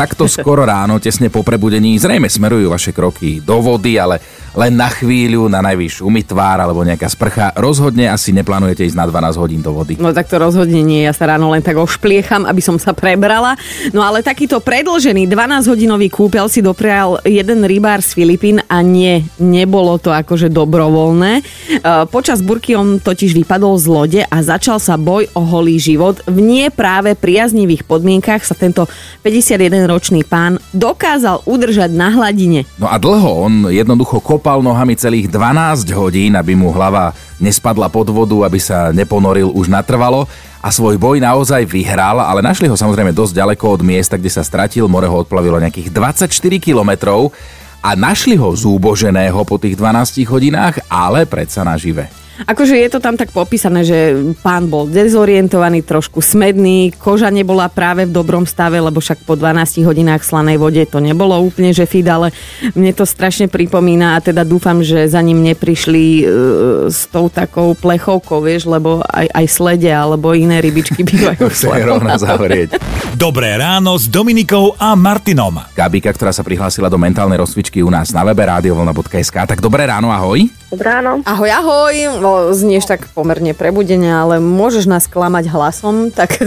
Takto skoro ráno, tesne po prebudení, zrejme smerujú vaše kroky do vody, ale len na chvíľu, na najvyš umytvár alebo nejaká sprcha. Rozhodne asi neplánujete ísť na 12 hodín do vody. No tak to rozhodne nie, ja sa ráno len tak ošpliecham, aby som sa prebrala. No ale takýto predlžený 12-hodinový kúpel si doprial jeden rybár z Filipín a nie, nebolo to akože dobrovoľné. E, Počas burky on totiž vypadol z lode a začal sa boj o holý život. V nie práve priaznivých podmienkach sa tento 51-ročný pán dokázal udržať na hladine. No a dlho on jednoducho kopal nohami celých 12 hodín, aby mu hlava nespadla pod vodu, aby sa neponoril už natrvalo a svoj boj naozaj vyhral, ale našli ho samozrejme dosť ďaleko od miesta, kde sa stratil, more ho odplavilo nejakých 24 kilometrov a našli ho zúboženého po tých 12 hodinách, ale predsa nažive. Akože je to tam tak popísané, že pán bol dezorientovaný, trošku smedný, koža nebola práve v dobrom stave, lebo však po 12 hodinách slanej vode to nebolo úplne že fit, ale mne to strašne pripomína a teda dúfam, že za ním neprišli e, s tou takou plechovkou, vieš, lebo aj, aj slede alebo iné rybičky bývajú. Rovno zavrieť. Dobré ráno s Dominikou a Martinom. Gabika, ktorá sa prihlásila do mentálnej rozcvičky u nás na webe radiovlna.sk. Tak dobré ráno, ahoj. Dobré ráno. Ahoj, ahoj. No, znieš tak pomerne prebudene, ale môžeš nás klamať hlasom, tak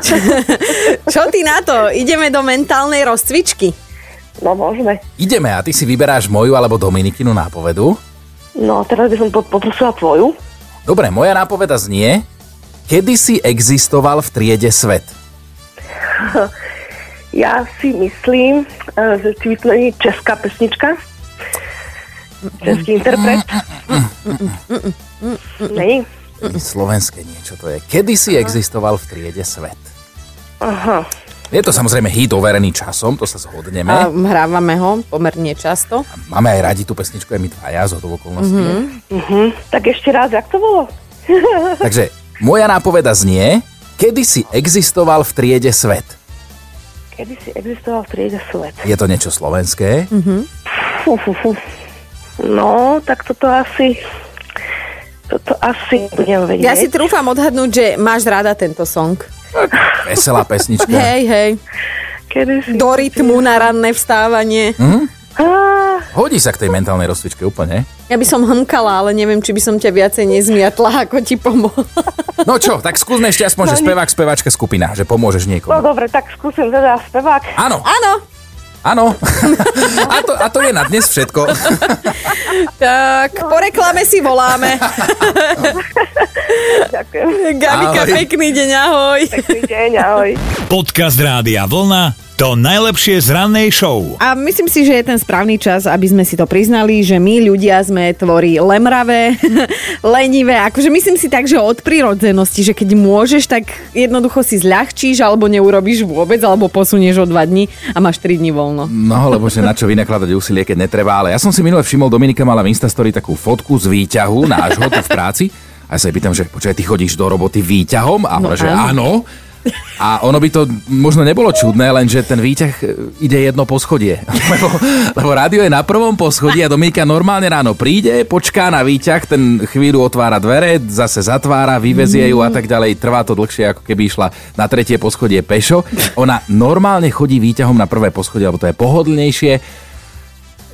čo, čo ty na to? Ideme do mentálnej rozcvičky. No môžeme. Ideme a ty si vyberáš moju alebo Dominikinu nápovedu. No teraz by som po- poprosila tvoju. Dobre, moja nápoveda znie, kedy si existoval v triede svet. Ja si myslím, eh, že či to nie je česká pesnička. Český interpret. Nej. Slovenské niečo to je. Kedy si existoval v triede svet? Aha. Je to samozrejme hit overený časom, to sa zhodneme. A hrávame ho pomerne často. Máme aj radi tú pesničku, aj my dvaja z okolností. Mm-hmm. Uh-huh. Tak ešte raz, jak to bolo? Takže moja nápoveda znie, kedy si existoval v triede svet. Kedy si existoval v triede svet? Je to niečo slovenské? Fú, fú, fú. No, tak toto asi... Toto asi budem vedieť. Ja si trúfam odhadnúť, že máš rada tento song. Veselá pesnička. Hej, hej. Kedy si... Do rytmu na ranné vstávanie. Á, Hodí sa k tej mentálnej rozcvičke úplne. Ja by som hmkala, ale neviem, či by som ťa viacej nezmiatla, ako ti pomohla. No čo, tak skúsme ešte aspoň, že spevák, speváčka skupina, že pomôžeš no niekomu. dobre, tak skúsim teda spevák. Áno, Áno, áno. A to, a to je na dnes všetko. tak po reklame si voláme. Ďakujem. Gabika, Ahoj. pekný deň, ahoj. Pekný deň, ahoj. Podcast Rádia Vlna. To najlepšie z rannej show. A myslím si, že je ten správny čas, aby sme si to priznali, že my ľudia sme tvorí lemravé, lenivé. Akože myslím si tak, že od prírodzenosti, že keď môžeš, tak jednoducho si zľahčíš alebo neurobíš vôbec, alebo posunieš o dva dní a máš 3 dní voľno. No, lebo že na čo vynakladať úsilie, keď netreba. Ale ja som si minule všimol, Dominika mala v Instastory takú fotku z výťahu nášho tu v práci. A ja sa jej pýtam, že počkaj, ty chodíš do roboty výťahom? A No že áno. áno. A ono by to možno nebolo čudné, lenže ten výťah e, ide jedno poschodie. Lebo, lebo rádio je na prvom poschodí a Dominika normálne ráno príde, počká na výťah, ten chvíľu otvára dvere, zase zatvára, vyvezie ju a tak ďalej. Trvá to dlhšie, ako keby išla na tretie poschodie pešo. Ona normálne chodí výťahom na prvé poschodie, lebo to je pohodlnejšie.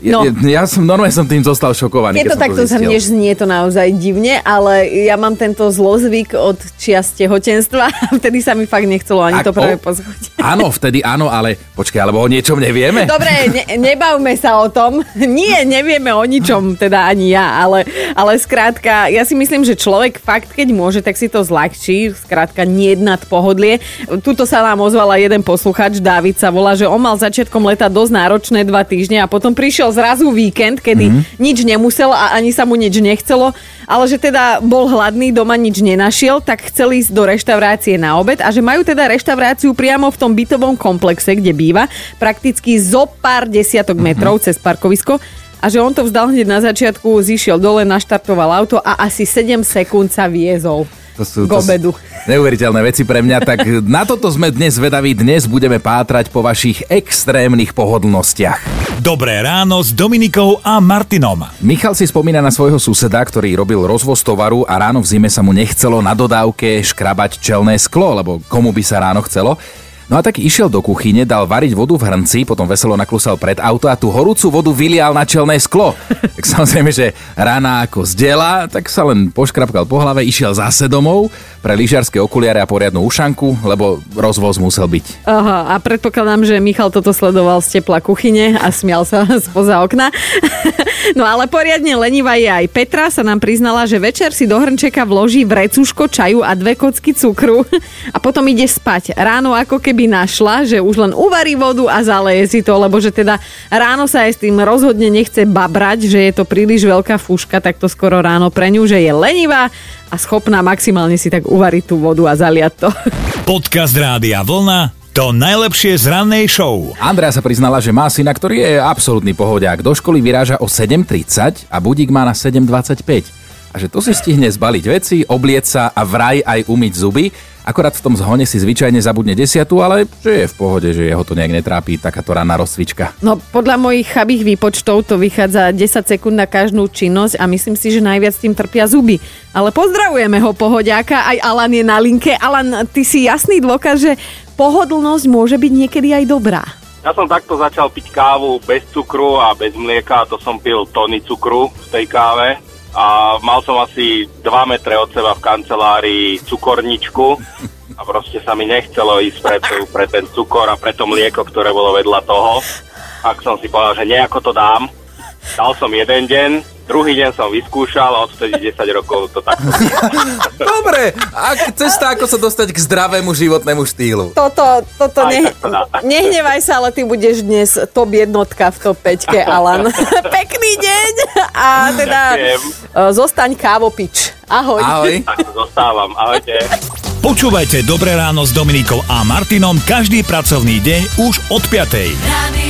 No. ja, ja som normálne som tým zostal šokovaný. Keď to takto zhrnieš, znie to naozaj divne, ale ja mám tento zlozvyk od čias tehotenstva a vtedy sa mi fakt nechcelo ani Ak- to prvé poschodie. Áno, vtedy áno, ale počkaj, alebo o niečom nevieme? Dobre, ne, nebavme sa o tom. Nie, nevieme o ničom, teda ani ja, ale, ale skrátka, ja si myslím, že človek fakt, keď môže, tak si to zľahčí, skrátka nejednať pohodlie. Tuto sa nám ozvala jeden posluchač, Dávid sa volá, že on mal začiatkom leta dosť náročné dva týždne a potom prišiel zrazu víkend, kedy mm-hmm. nič nemusel a ani sa mu nič nechcelo, ale že teda bol hladný, doma nič nenašiel, tak chcel ísť do reštaurácie na obed a že majú teda reštauráciu priamo v tom bytovom komplexe, kde býva, prakticky zo pár desiatok metrov cez parkovisko a že on to vzdal hneď na začiatku, zišiel dole, naštartoval auto a asi 7 sekúnd sa viezol To sú, k obedu. Neuveriteľné veci pre mňa, tak na toto sme dnes vedaví. Dnes budeme pátrať po vašich extrémnych pohodlnostiach. Dobré ráno s Dominikou a Martinom. Michal si spomína na svojho suseda, ktorý robil rozvoz tovaru a ráno v zime sa mu nechcelo na dodávke škrabať čelné sklo, lebo komu by sa ráno chcelo. No a tak išiel do kuchyne, dal variť vodu v hrnci, potom veselo naklusal pred auto a tú horúcu vodu vylial na čelné sklo. Tak samozrejme, že rána ako zdela, tak sa len poškrapkal po hlave, išiel zase domov pre lyžiarske okuliare a poriadnu ušanku, lebo rozvoz musel byť. Aha, a predpokladám, že Michal toto sledoval z tepla kuchyne a smial sa spoza okna. no ale poriadne lenivá je aj Petra, sa nám priznala, že večer si do hrnčeka vloží vrecuško čaju a dve kocky cukru a potom ide spať. Ráno ako keby našla, že už len uvarí vodu a zaleje si to, lebo že teda ráno sa aj s tým rozhodne nechce babrať, že je to príliš veľká fúška, tak to skoro ráno pre ňu, že je lenivá a schopná maximálne si tak uvariť tú vodu a zaliať to. Podcast Rádia Vlna to najlepšie z rannej show. Andrea sa priznala, že má syna, ktorý je absolútny pohodiak. Do školy vyráža o 7.30 a budík má na 7.25. A že to si stihne zbaliť veci, oblieť sa a vraj aj umyť zuby. Akorát v tom zhone si zvyčajne zabudne desiatu, ale že je v pohode, že jeho to nejak netrápi takáto ranná rozcvička. No podľa mojich chabých výpočtov to vychádza 10 sekúnd na každú činnosť a myslím si, že najviac tým trpia zuby. Ale pozdravujeme ho pohodiaka, aj Alan je na linke. Alan, ty si jasný dôkaz, že pohodlnosť môže byť niekedy aj dobrá. Ja som takto začal piť kávu bez cukru a bez mlieka, to som pil tony cukru v tej káve a mal som asi 2 metre od seba v kancelárii cukorničku a proste sa mi nechcelo ísť pre, pre ten cukor a pre to mlieko, ktoré bolo vedľa toho. Tak som si povedal, že nejako to dám. Dal som jeden deň, druhý deň som vyskúšal a odtedy 10 rokov to takto. Dobre, a cesta, ako sa dostať k zdravému životnému štýlu. Toto, toto Aj ne, tak to nehnevaj sa, ale ty budeš dnes top jednotka v top 5, Alan. Pekný deň a teda Ďakujem. e, zostaň kávopič. Ahoj. Ahoj. Tak zostávam. Ahojte. Počúvajte Dobré ráno s Dominikou a Martinom každý pracovný deň už od 5. Radio